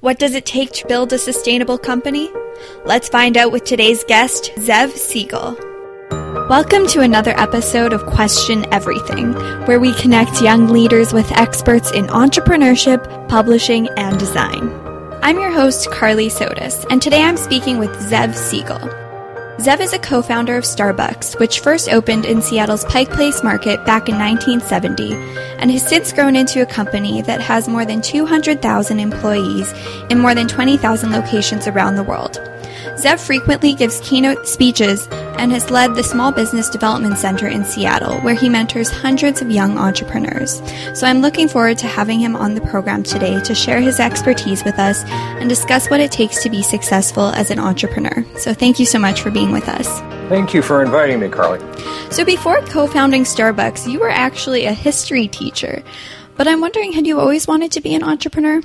What does it take to build a sustainable company? Let's find out with today's guest, Zev Siegl. Welcome to another episode of Question Everything, where we connect young leaders with experts in entrepreneurship, publishing, and design. I'm your host, Carly Sotis, and today I'm speaking with Zev Siegl. Zev is a co founder of Starbucks, which first opened in Seattle's Pike Place Market back in 1970, and has since grown into a company that has more than 200,000 employees in more than 20,000 locations around the world. Zev frequently gives keynote speeches and has led the Small Business Development Center in Seattle, where he mentors hundreds of young entrepreneurs. So I'm looking forward to having him on the program today to share his expertise with us and discuss what it takes to be successful as an entrepreneur. So thank you so much for being with us. Thank you for inviting me, Carly. So before co founding Starbucks, you were actually a history teacher. But I'm wondering, had you always wanted to be an entrepreneur?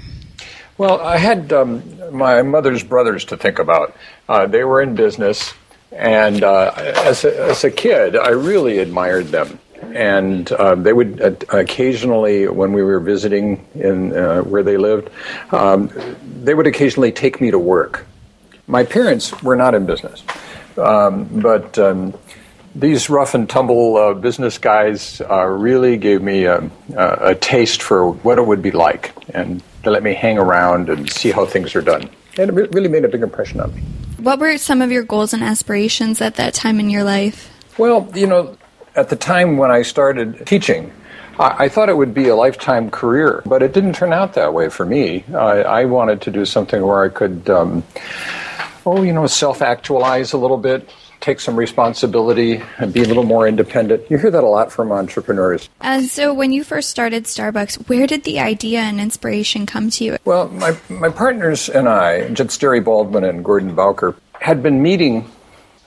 Well, I had um, my mother's brothers to think about. Uh, they were in business, and uh, as, a, as a kid, I really admired them. And uh, they would uh, occasionally, when we were visiting in uh, where they lived, um, they would occasionally take me to work. My parents were not in business, um, but um, these rough and tumble uh, business guys uh, really gave me a, a, taste for what it would be like and to let me hang around and see how things are done. And it really made a big impression on me. What were some of your goals and aspirations at that time in your life? Well, you know, at the time when I started teaching, I, I thought it would be a lifetime career, but it didn't turn out that way for me. I, I wanted to do something where I could, um, oh, you know, self actualize a little bit, take some responsibility and be a little more independent. You hear that a lot from entrepreneurs. And so, when you first started Starbucks, where did the idea and inspiration come to you? Well, my, my partners and I, Jerry Baldwin and Gordon Bowker, had been meeting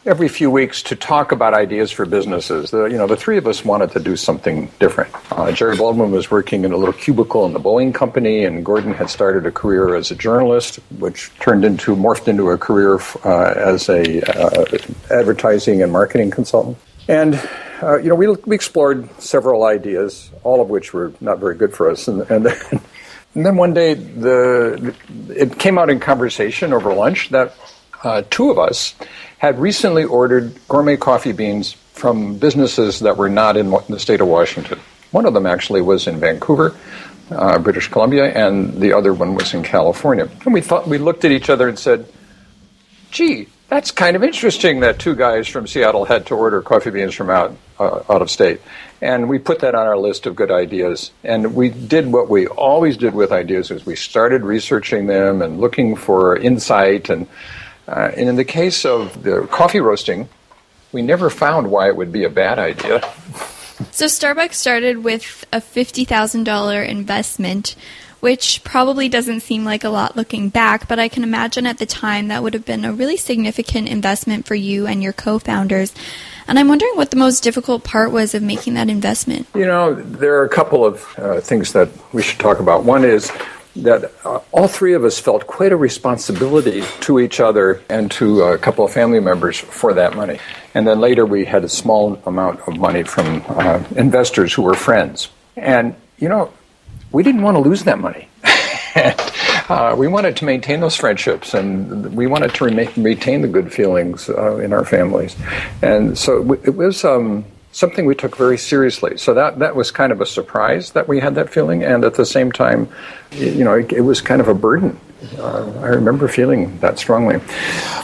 every few weeks to talk about ideas for businesses. The, you know, the three of us wanted to do something different. Uh, Jerry Baldwin was working in a little cubicle in the Boeing company, and Gordon had started a career as a journalist, which turned into morphed into a career uh, as a uh, advertising and marketing consultant. And uh, you know, we, we explored several ideas, all of which were not very good for us, and, and then, and then one day the it came out in conversation over lunch that uh, two of us had recently ordered gourmet coffee beans from businesses that were not in the state of Washington. One of them actually was in Vancouver, uh, British Columbia, and the other one was in California. And we thought we looked at each other and said, "Gee, that's kind of interesting that two guys from Seattle had to order coffee beans from out uh, out of state." And we put that on our list of good ideas. And we did what we always did with ideas: is we started researching them and looking for insight and uh, and in the case of the coffee roasting, we never found why it would be a bad idea. So Starbucks started with a $50,000 investment, which probably doesn't seem like a lot looking back, but I can imagine at the time that would have been a really significant investment for you and your co-founders. And I'm wondering what the most difficult part was of making that investment. You know, there are a couple of uh, things that we should talk about. One is that uh, all three of us felt quite a responsibility to each other and to a couple of family members for that money. And then later we had a small amount of money from uh, investors who were friends. And, you know, we didn't want to lose that money. uh, we wanted to maintain those friendships and we wanted to retain the good feelings uh, in our families. And so it was. Um, something we took very seriously. So that that was kind of a surprise that we had that feeling, and at the same time, you know, it, it was kind of a burden. Uh, I remember feeling that strongly.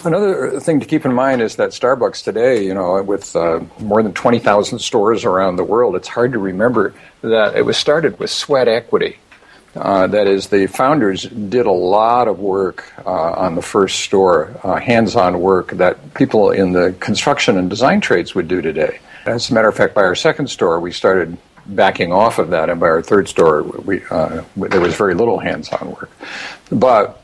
Another thing to keep in mind is that Starbucks today, you know, with uh, more than 20,000 stores around the world, it's hard to remember that it was started with sweat equity. Uh, that is, the founders did a lot of work uh, on the first store, uh, hands on work that people in the construction and design trades would do today. As a matter of fact, by our second store, we started backing off of that, and by our third store, we, uh, there was very little hands-on work. But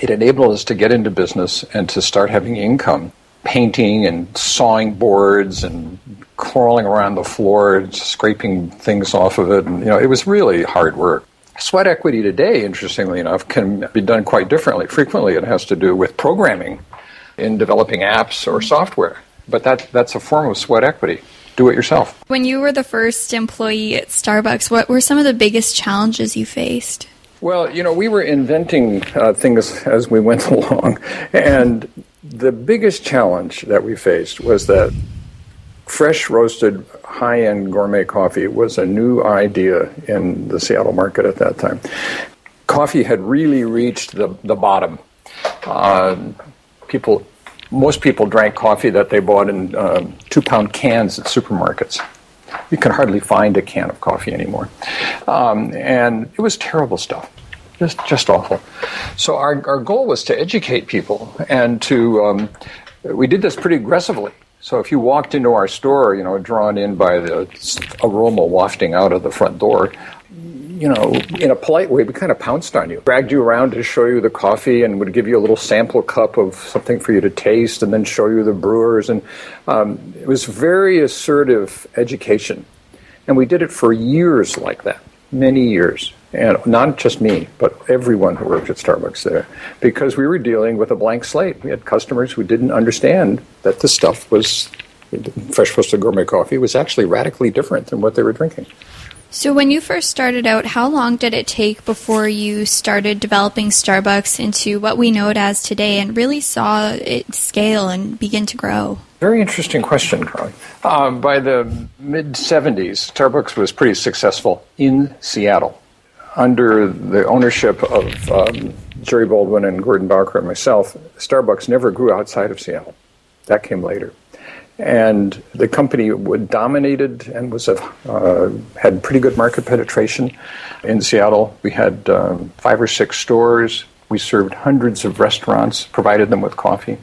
it enabled us to get into business and to start having income, painting and sawing boards and crawling around the floor, scraping things off of it, and you know, it was really hard work. Sweat equity today, interestingly enough, can be done quite differently. Frequently, it has to do with programming in developing apps or software, but that, that's a form of sweat equity do it yourself. When you were the first employee at Starbucks, what were some of the biggest challenges you faced? Well, you know, we were inventing uh, things as we went along, and the biggest challenge that we faced was that fresh roasted high end gourmet coffee was a new idea in the Seattle market at that time. Coffee had really reached the, the bottom. Uh, people, most people drank coffee that they bought in uh, two pound cans at supermarkets. You can hardly find a can of coffee anymore. Um, and it was terrible stuff just just awful. So our our goal was to educate people and to um, we did this pretty aggressively. So if you walked into our store, you know, drawn in by the aroma wafting out of the front door, you know, in a polite way, we kind of pounced on you, dragged you around to show you the coffee, and would give you a little sample cup of something for you to taste, and then show you the brewers. And um, it was very assertive education, and we did it for years like that, many years and not just me, but everyone who worked at Starbucks there, because we were dealing with a blank slate. We had customers who didn't understand that this stuff was fresh roasted gourmet coffee was actually radically different than what they were drinking. So, when you first started out, how long did it take before you started developing Starbucks into what we know it as today and really saw it scale and begin to grow? Very interesting question, Carly. Um, by the mid 70s, Starbucks was pretty successful in Seattle under the ownership of um, Jerry Baldwin and Gordon Bowker and myself, Starbucks never grew outside of Seattle. That came later. And the company dominated and was a, uh, had pretty good market penetration in Seattle. We had um, five or six stores. We served hundreds of restaurants, provided them with coffee.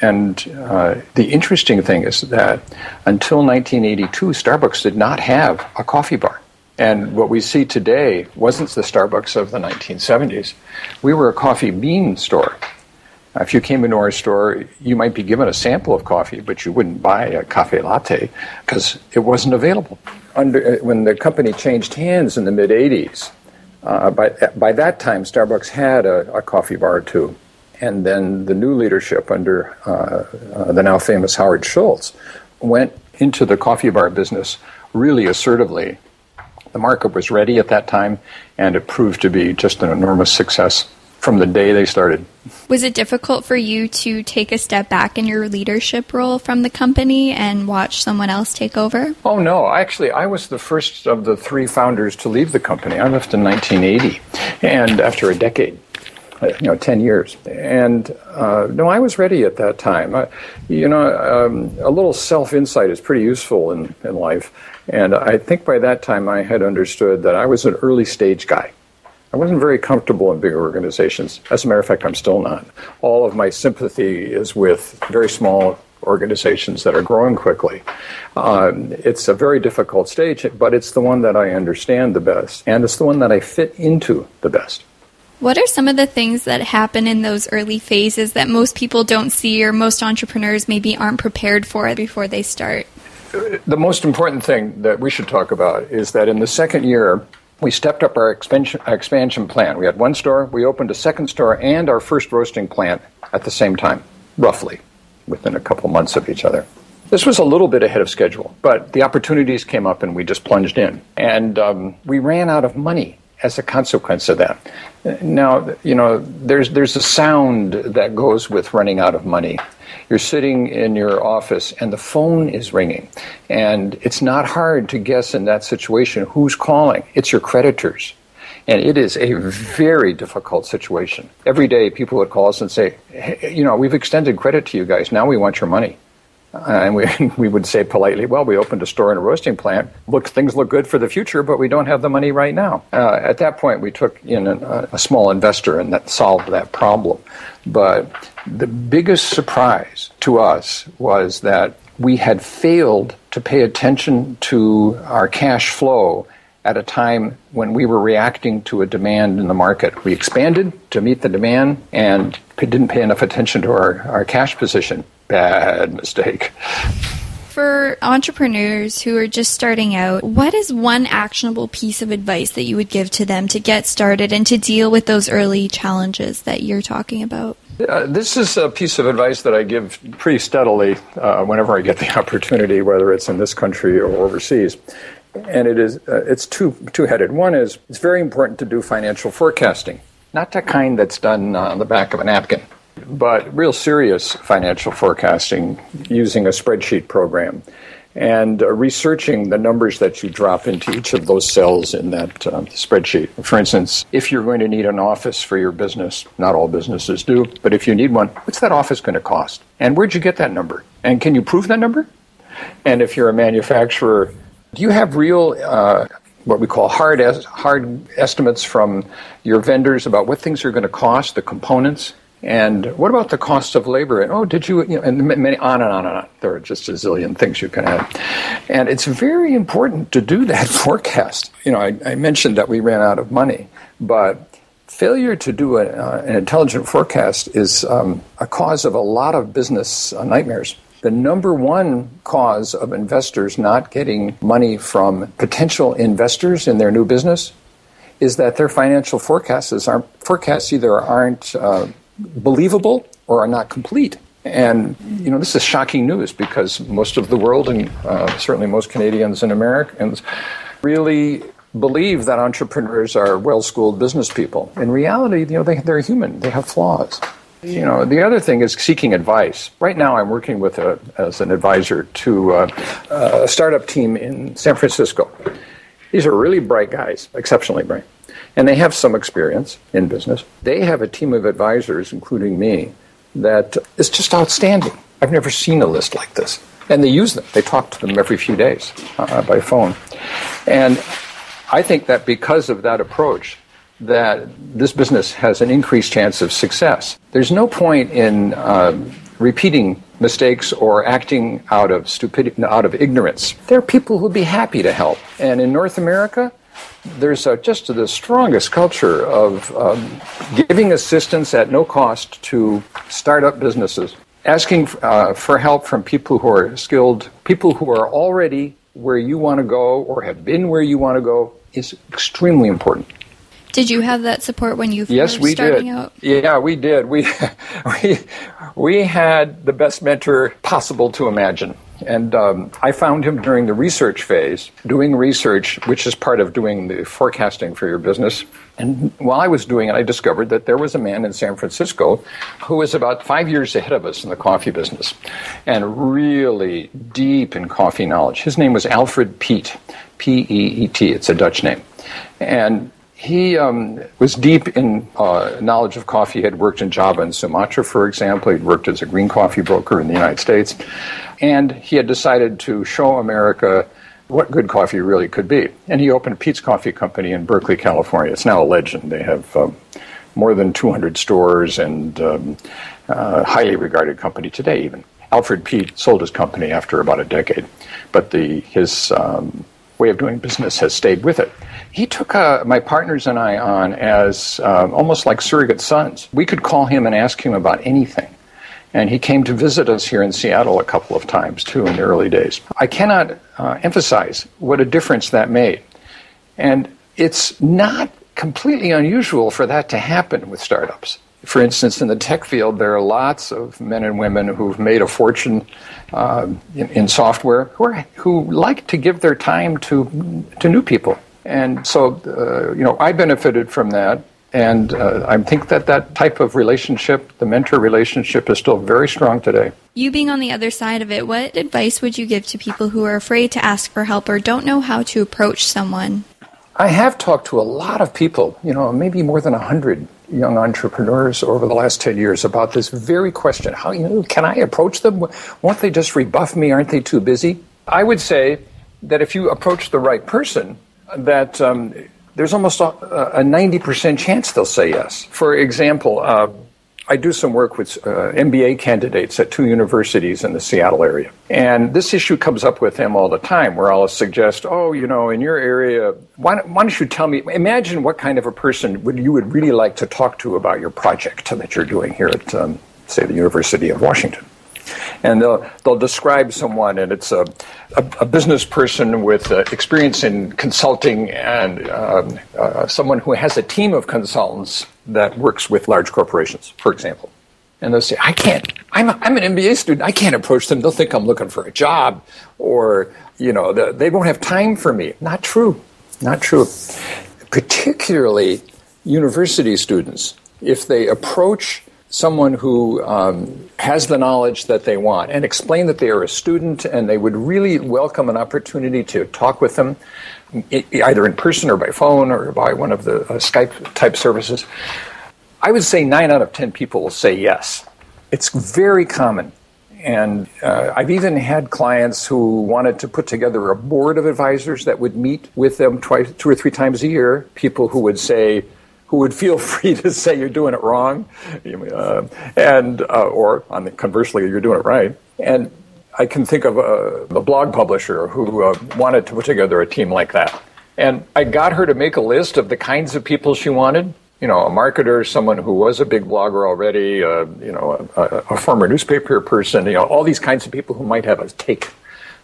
And uh, the interesting thing is that until 1982, Starbucks did not have a coffee bar. And what we see today wasn't the Starbucks of the 1970s. We were a coffee bean store. If you came into our store, you might be given a sample of coffee, but you wouldn't buy a cafe latte because it wasn't available. Under, uh, when the company changed hands in the mid 80s, uh, by, by that time, Starbucks had a, a, coffee bar too. And then the new leadership under uh, uh, the now famous Howard Schultz went into the coffee bar business really assertively the market was ready at that time, and it proved to be just an enormous success from the day they started. Was it difficult for you to take a step back in your leadership role from the company and watch someone else take over? Oh, no. Actually, I was the first of the three founders to leave the company. I left in 1980, and after a decade. You know, 10 years. And uh, no, I was ready at that time. I, you know, um, a little self insight is pretty useful in, in life. And I think by that time I had understood that I was an early stage guy. I wasn't very comfortable in big organizations. As a matter of fact, I'm still not. All of my sympathy is with very small organizations that are growing quickly. Um, it's a very difficult stage, but it's the one that I understand the best, and it's the one that I fit into the best. What are some of the things that happen in those early phases that most people don't see or most entrepreneurs maybe aren't prepared for before they start? the most important thing that we should talk about is that in the second year, we stepped up our expansion, expansion plan. We had one store, we opened a second store, and our first roasting plant at the same time, roughly, within a couple months of each other. This was a little bit ahead of schedule, but the opportunities came up and we just plunged in. And um, we ran out of money as a consequence of that. Now, you know, there's, there's a sound that goes with running out of money. You're sitting in your office and the phone is ringing. And it's not hard to guess in that situation who's calling. It's your creditors. And it is a very difficult situation. Every day, people would call us and say, hey, you know, we've extended credit to you guys. Now we want your money. Uh, and we, we would say politely, well, we opened a store and a roasting plant. Look, things look good for the future, but we don't have the money right now. Uh, at that point, we took in a, a small investor, and that solved that problem. But the biggest surprise to us was that we had failed to pay attention to our cash flow at a time when we were reacting to a demand in the market. We expanded to meet the demand and didn't pay enough attention to our, our cash position. Bad mistake. For entrepreneurs who are just starting out, what is one actionable piece of advice that you would give to them to get started and to deal with those early challenges that you're talking about? Uh, this is a piece of advice that I give pretty steadily uh, whenever I get the opportunity, whether it's in this country or overseas. And it is uh, it's two two headed. One is it's very important to do financial forecasting, not the kind that's done on the back of a napkin, but real serious financial forecasting using a spreadsheet program and uh, researching the numbers that you drop into each of those cells in that uh, spreadsheet. For instance, if you're going to need an office for your business, not all businesses do, but if you need one, what's that office going to cost? And where'd you get that number? And can you prove that number? And if you're a manufacturer, do you have real uh, what we call hard es- hard estimates from your vendors about what things are going to cost, the components? And what about the cost of labor? And oh, did you, you know, and many, on and on and on. There are just a zillion things you can add. And it's very important to do that forecast. You know, I, I mentioned that we ran out of money, but failure to do a, uh, an intelligent forecast is um, a cause of a lot of business uh, nightmares. The number one cause of investors not getting money from potential investors in their new business is that their financial forecasts aren't forecasts either aren't uh, believable or are not complete. And you know this is shocking news because most of the world and uh, certainly most Canadians and Americans really believe that entrepreneurs are well-schooled business people. In reality, you know they, they're human; they have flaws. You know, the other thing is seeking advice. Right now, I'm working with a, as an advisor to uh, a startup team in San Francisco. These are really bright guys, exceptionally bright, and they have some experience in business. They have a team of advisors, including me, that is just outstanding. I've never seen a list like this, and they use them. They talk to them every few days uh, by phone, and I think that because of that approach, that this business has an increased chance of success. There's no point in uh, repeating mistakes or acting out of stupidity, out of ignorance. There are people who'd be happy to help. And in North America, there's a, just the strongest culture of um, giving assistance at no cost to startup businesses, asking uh, for help from people who are skilled, people who are already where you want to go or have been where you want to go is extremely important. Did you have that support when you yes, were we starting did. out? Yeah, we did. We, we, we had the best mentor possible to imagine. And um, I found him during the research phase, doing research, which is part of doing the forecasting for your business. And while I was doing it, I discovered that there was a man in San Francisco who was about five years ahead of us in the coffee business and really deep in coffee knowledge. His name was Alfred Peet, P E E T. It's a Dutch name. And he um, was deep in uh, knowledge of coffee. He had worked in Java and Sumatra, for example. He'd worked as a green coffee broker in the United States. And he had decided to show America what good coffee really could be. And he opened Peet's Coffee Company in Berkeley, California. It's now a legend. They have um, more than 200 stores and um, uh, highly regarded company today, even. Alfred Peet sold his company after about a decade, but the, his um, way of doing business has stayed with it. He took uh, my partners and I on as uh, almost like surrogate sons. We could call him and ask him about anything. And he came to visit us here in Seattle a couple of times, too, in the early days. I cannot uh, emphasize what a difference that made. And it's not completely unusual for that to happen with startups. For instance, in the tech field, there are lots of men and women who've made a fortune uh, in, in, software who, are, who like to give their time to, to new people. And so, uh, you know, I benefited from that. And uh, I think that that type of relationship, the mentor relationship, is still very strong today. You being on the other side of it, what advice would you give to people who are afraid to ask for help or don't know how to approach someone? I have talked to a lot of people, you know, maybe more than a 100 young entrepreneurs over the last 10 years about this very question. How, you know, can I approach them? Won't they just rebuff me? Aren't they too busy? I would say that if you approach the right person, that um, there's almost a, a, 90% chance they'll say yes. For example, uh, I do some work with uh, MBA candidates at two universities in the Seattle area. And this issue comes up with them all the time where I'll suggest, oh, you know, in your area, why, why don't you tell me, imagine what kind of a person would you would really like to talk to about your project that you're doing here at, um, say, the University of Washington and they'll they'll describe someone, and it's a a, a business person with uh, experience in consulting and um, uh, someone who has a team of consultants that works with large corporations, for example. And they'll say, "I can't. I'm a, I'm an MBA student. I can't approach them. They'll think I'm looking for a job, or you know, the, they won't have time for me. Not true. Not true. Particularly university students, if they approach someone who um, has the knowledge that they want and explain that they are a student and they would really welcome an opportunity to talk with them either in person or by phone or by one of the uh, Skype type services, I would say nine out of ten people will say yes. It's very common. And uh, I've even had clients who wanted to put together a board of advisors that would meet with them twice, two or three times a year. People who would say, who would feel free to say you're doing it wrong, uh, and uh, or on the, conversely you're doing it right. And I can think of a, a blog publisher who uh, wanted to put together a team like that. And I got her to make a list of the kinds of people she wanted. You know, a marketer, someone who was a big blogger already, uh, you know, a, a, former newspaper person, you know, all these kinds of people who might have a take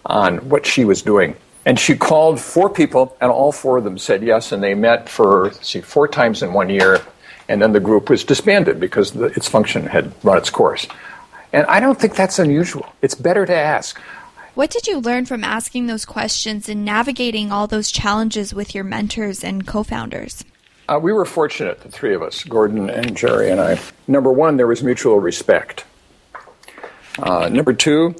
on what she was doing. And she called four people, and all four of them said yes, and they met for, see, four times in one year, and then the group was disbanded because the, its function had run its course. And I don't think that's unusual. It's better to ask. What did you learn from asking those questions and navigating all those challenges with your mentors and co founders? Uh, we were fortunate, the three of us, Gordon and Jerry and I. Number one, there was mutual respect. Uh, number two,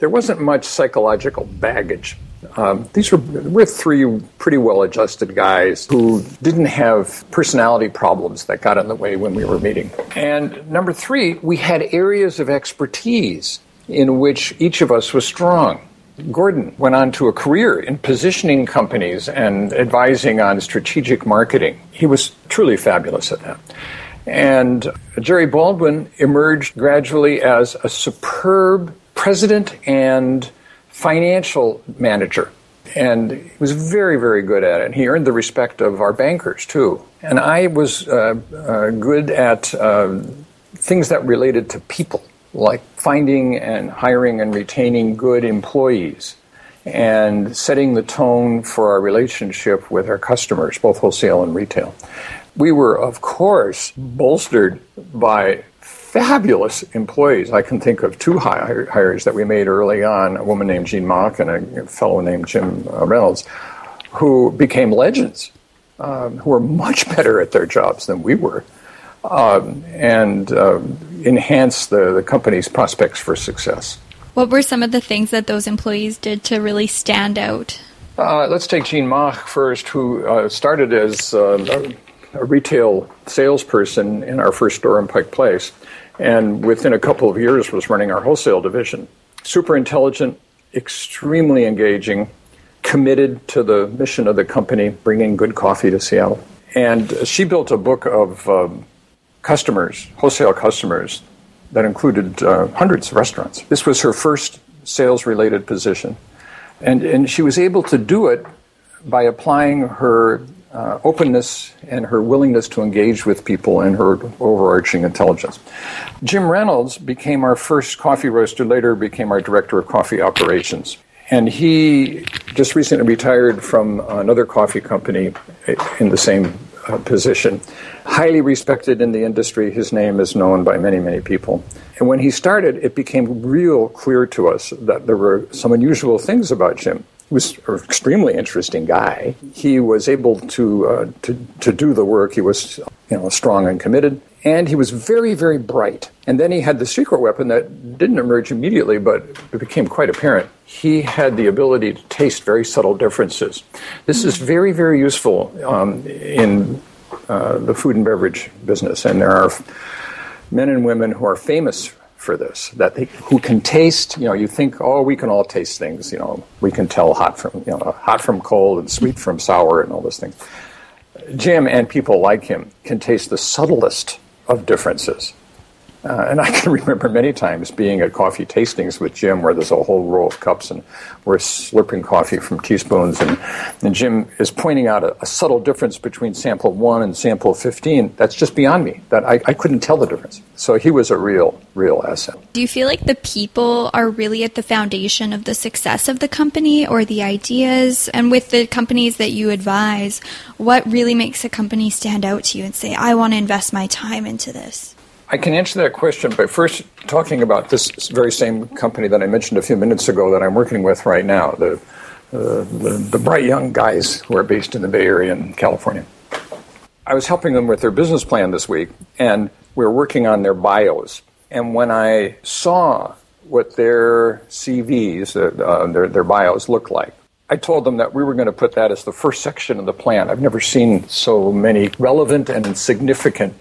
there wasn't much psychological baggage. Um, these were we're three pretty well-adjusted guys who didn't have personality problems that got in the way when we were meeting. And number three, we had areas of expertise in which each of us was strong. Gordon went on to a career in positioning companies and advising on strategic marketing. He was truly fabulous at that. And Jerry Baldwin emerged gradually as a superb president and financial manager. And he was very, very good at it. He earned the respect of our bankers, too. And I was uh, uh, good at uh, things that related to people, like finding and hiring and retaining good employees and setting the tone for our relationship with our customers, both wholesale and retail. We were, of course, bolstered by fabulous employees. I can think of two hires that we made early on a woman named Jean Mock and a fellow named Jim uh, Reynolds, who became legends, um, who were much better at their jobs than we were, um, and uh, enhanced the, the company's prospects for success. What were some of the things that those employees did to really stand out? Uh, let's take Jean Mock first, who uh, started as uh, a retail salesperson in our first store in Pike Place, and within a couple of years was running our wholesale division. Super intelligent, extremely engaging, committed to the mission of the company, bringing good coffee to Seattle. And she built a book of um, customers, wholesale customers, that included uh, hundreds of restaurants. This was her first sales related position. And, and she was able to do it by applying her uh, openness and her willingness to engage with people and her overarching intelligence. Jim Reynolds became our first coffee roaster, later became our director of coffee operations. And he just recently retired from another coffee company in the same uh, position. Highly respected in the industry, his name is known by many, many people. And when he started, it became real clear to us that there were some unusual things about Jim was an extremely interesting guy. He was able to, uh, to, to do the work. He was you know, strong and committed. And he was very, very bright. And then he had the secret weapon that didn't emerge immediately, but it became quite apparent. He had the ability to taste very subtle differences. This is very, very useful um, in uh, the food and beverage business. And there are men and women who are famous for this that they, who can taste you know you think oh we can all taste things you know we can tell hot from you know hot from cold and sweet from sour and all those things. Jim and people like him can taste the subtlest of differences uh, and I can remember many times being at coffee tastings with Jim where there's a whole row of cups and we're slurping coffee from teaspoons. And, and Jim is pointing out a, a, subtle difference between sample 1 and sample 15 that's just beyond me. That I, I couldn't tell the difference. So he was a real real asset. Do you feel like the people are really at the foundation of the success of the company or the ideas? And with the companies that you advise what really makes a company stand out to you and say I want to invest my time into this I can answer that question by first talking about this very same company that I mentioned a few minutes ago that I'm working with right now, the, uh, the, the bright young guys who are based in the Bay Area in California. I was helping them with their business plan this week, and we were working on their bios. And when I saw what their CVs, uh, uh, their, their bios looked like, I told them that we were going to put that as the first section of the plan. I've never seen so many relevant and significant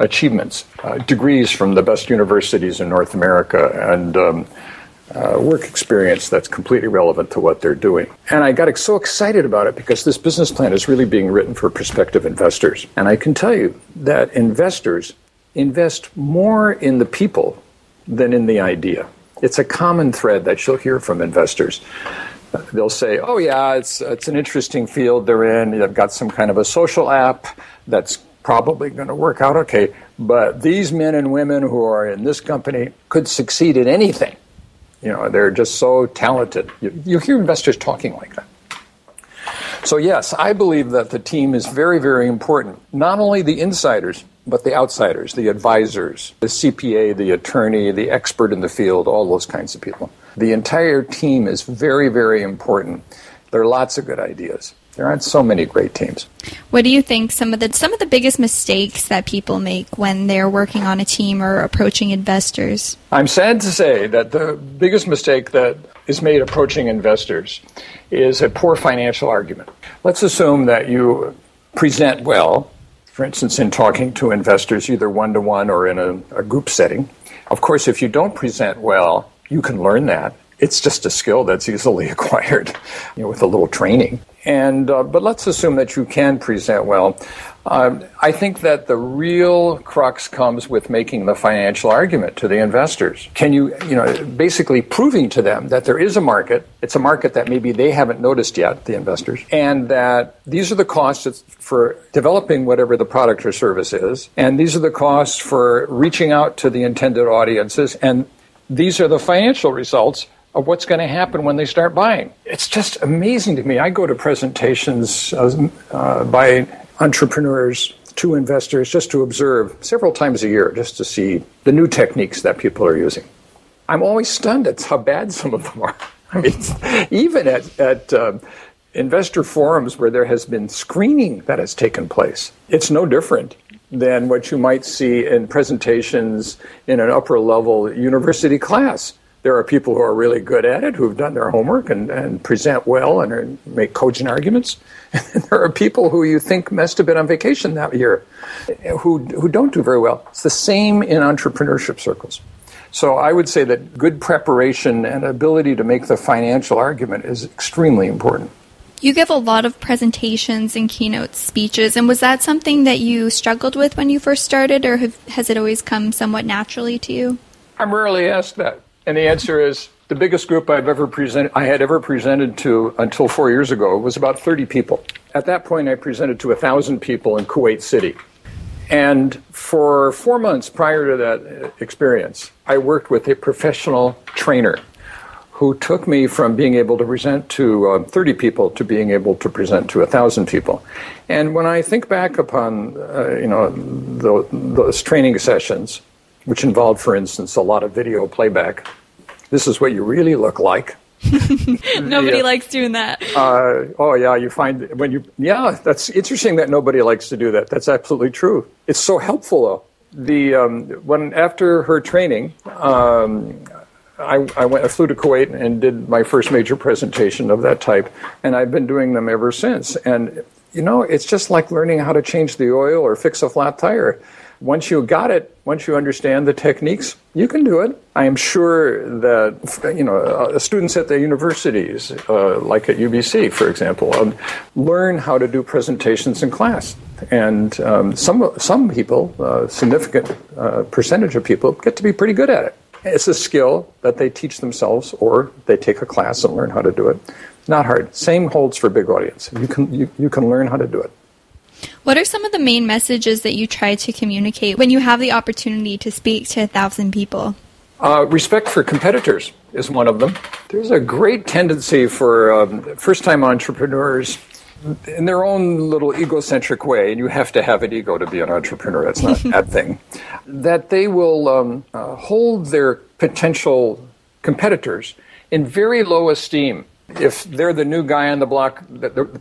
achievements, uh, degrees from the best universities in North America, and um, uh, work experience that's completely relevant to what they're doing. And I got so excited about it because this business plan is really being written for prospective investors. And I can tell you that investors invest more in the people than in the idea. It's a common thread that you'll hear from investors. They'll say, "Oh yeah, it's it's an interesting field they're in. They've got some kind of a social app that's probably going to work out okay. But these men and women who are in this company could succeed in anything. You know, they're just so talented. You, you hear investors talking like that. So yes, I believe that the team is very, very important. Not only the insiders, but the outsiders, the advisors, the CPA, the attorney, the expert in the field, all those kinds of people. The entire team is very, very important. There are lots of good ideas. There aren't so many great teams. What do you think some of the some of the biggest mistakes that people make when they're working on a team or approaching investors? I'm sad to say that the biggest mistake that is made approaching investors is a poor financial argument. Let's assume that you present well, for instance, in talking to investors either one to one or in a, a group setting. Of course, if you don't present well, you can learn that it's just a skill that's easily acquired you know, with a little training. And uh, but let's assume that you can present well. Um, I think that the real crux comes with making the financial argument to the investors. Can you, you know, basically proving to them that there is a market. It's a market that maybe they haven't noticed yet, the investors, and that these are the costs for developing whatever the product or service is, and these are the costs for reaching out to the intended audiences, and these are the financial results of what's going to happen when they start buying. It's just amazing to me. I go to presentations uh, by entrepreneurs to investors just to observe several times a year, just to see the new techniques that people are using. I'm always stunned at how bad some of them are. I mean, even at, at uh, investor forums where there has been screening that has taken place, it's no different than what you might see in presentations in an upper level university class there are people who are really good at it, who've done their homework and, and present well and are, make cogent arguments. And there are people who you think must have been on vacation that year who, who don't do very well. It's the same in entrepreneurship circles. So I would say that good preparation and ability to make the financial argument is extremely important. You give a lot of presentations and keynote speeches, and was that something that you struggled with when you first started, or have, has it always come somewhat naturally to you? I'm rarely asked that. And the answer is the biggest group I've ever presented, I had ever presented to until four years ago was about 30 people. At that point, I presented to 1,000 people in Kuwait City. And for four months prior to that experience, I worked with a professional trainer who took me from being able to present to uh, 30 people to being able to present to 1,000 people. And when I think back upon, uh, you know, the, those training sessions, which involved, for instance, a lot of video playback. This is what you really look like. nobody yeah. likes doing that. Uh, oh yeah, you find when you yeah, that's interesting that nobody likes to do that. That's absolutely true. It's so helpful though. The um, when after her training, um, I, I, went I flew to Kuwait and did my first major presentation of that type, and I've been doing them ever since. And you know, it's just like learning how to change the oil or fix a flat tire once you got it, once you understand the techniques, you can do it. I am sure that you know uh, students at the universities, uh, like at UBC, for example, um, learn how to do presentations in class, and um, some some people, uh, significant uh, percentage of people, get to be pretty good at it. It's a skill that they teach themselves, or they take a class and learn how to do it. Not hard. Same holds for big audience. You can you, you can learn how to do it. What are some of the main messages that you try to communicate when you have the opportunity to speak to a thousand people? Uh, respect for competitors is one of them. There's a great tendency for um, first time entrepreneurs in their own little egocentric way, and you have to have an ego to be an entrepreneur, that's not a bad thing, that they will um, uh, hold their potential competitors in very low esteem. If they're the new guy on the block,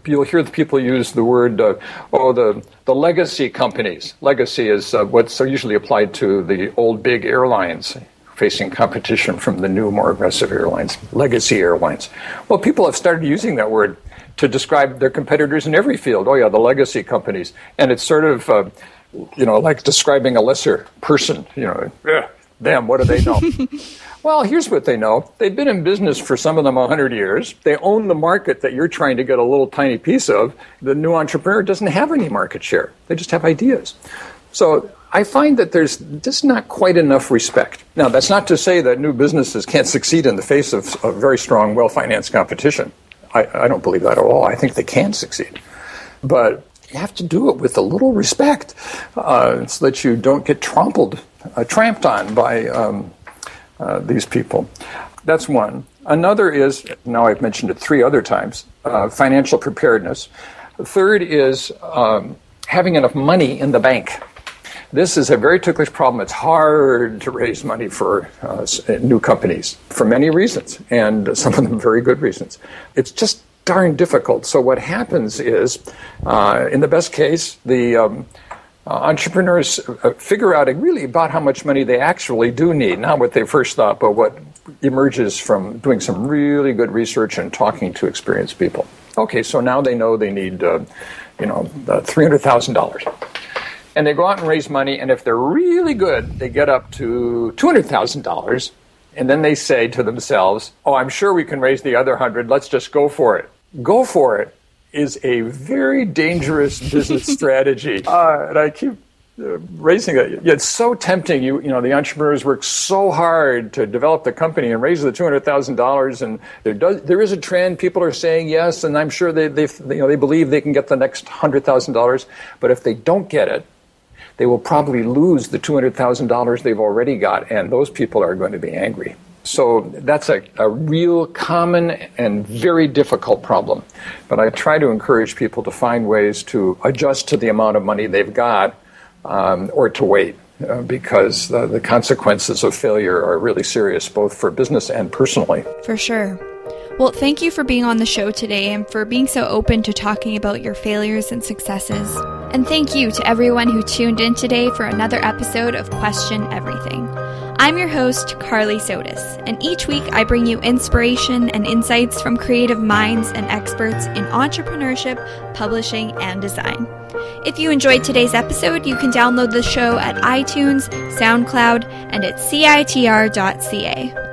you'll hear the people use the word, uh, oh, the, the legacy companies. Legacy is uh, what's usually applied to the old big airlines facing competition from the new, more aggressive airlines, legacy airlines. Well, people have started using that word to describe their competitors in every field. Oh, yeah, the legacy companies. And it's sort of, uh, you know, like describing a lesser person. You know, yeah, them, what do they know? well, here's what they know. They've been in business for some of them 100 years. They own the market that you're trying to get a little tiny piece of. The new entrepreneur doesn't have any market share, they just have ideas. So I find that there's just not quite enough respect. Now, that's not to say that new businesses can't succeed in the face of, of very strong, well financed competition. I, I, don't believe that at all. I think they can succeed. But you have to do it with a little respect uh, so that you don't get trampled, uh, tramped on by um, uh, these people. That's one. Another is, now I've mentioned it three other times, uh, financial preparedness. Third is um, having enough money in the bank. This is a very ticklish problem. It's hard to raise money for uh, new companies for many reasons, and some of them very good reasons. It's just darn difficult. So what happens is, uh, in the best case, the um, uh, entrepreneurs uh, figure out really about how much money they actually do need, not what they first thought, but what emerges from doing some really good research and talking to experienced people. Okay, so now they know they need, uh, you know, uh, three hundred thousand dollars and they go out and raise money, and if they're really good, they get up to $200,000, and then they say to themselves, Oh, I'm sure we can raise the other 100, let's just go for it. Go for it is a very dangerous business strategy. Uh, and I keep uh, raising it. It's so tempting. You, you know, the entrepreneurs work so hard to develop the company and raise the two hundred thousand dollars, and there does there is a trend. People are saying yes, and I'm sure they they you know they believe they can get the next hundred thousand dollars. But if they don't get it, they will probably lose the $200,000 they've already got, and those people are going to be angry. So that's a, a real common and very difficult problem. But I try to encourage people to find ways to adjust to the amount of money they've got um, or to wait. Uh, because the, the consequences of failure are really serious, both for business and personally. For sure. Well, thank you for being on the show today and for being so open to talking about your failures and successes. And thank you to everyone who tuned in today for another episode of Question Everything. I'm your host, Carly Sotis, and each week I bring you inspiration and insights from creative minds and experts in entrepreneurship, publishing, and design. If you enjoyed today's episode, you can download the show at iTunes, SoundCloud, and at citr.ca.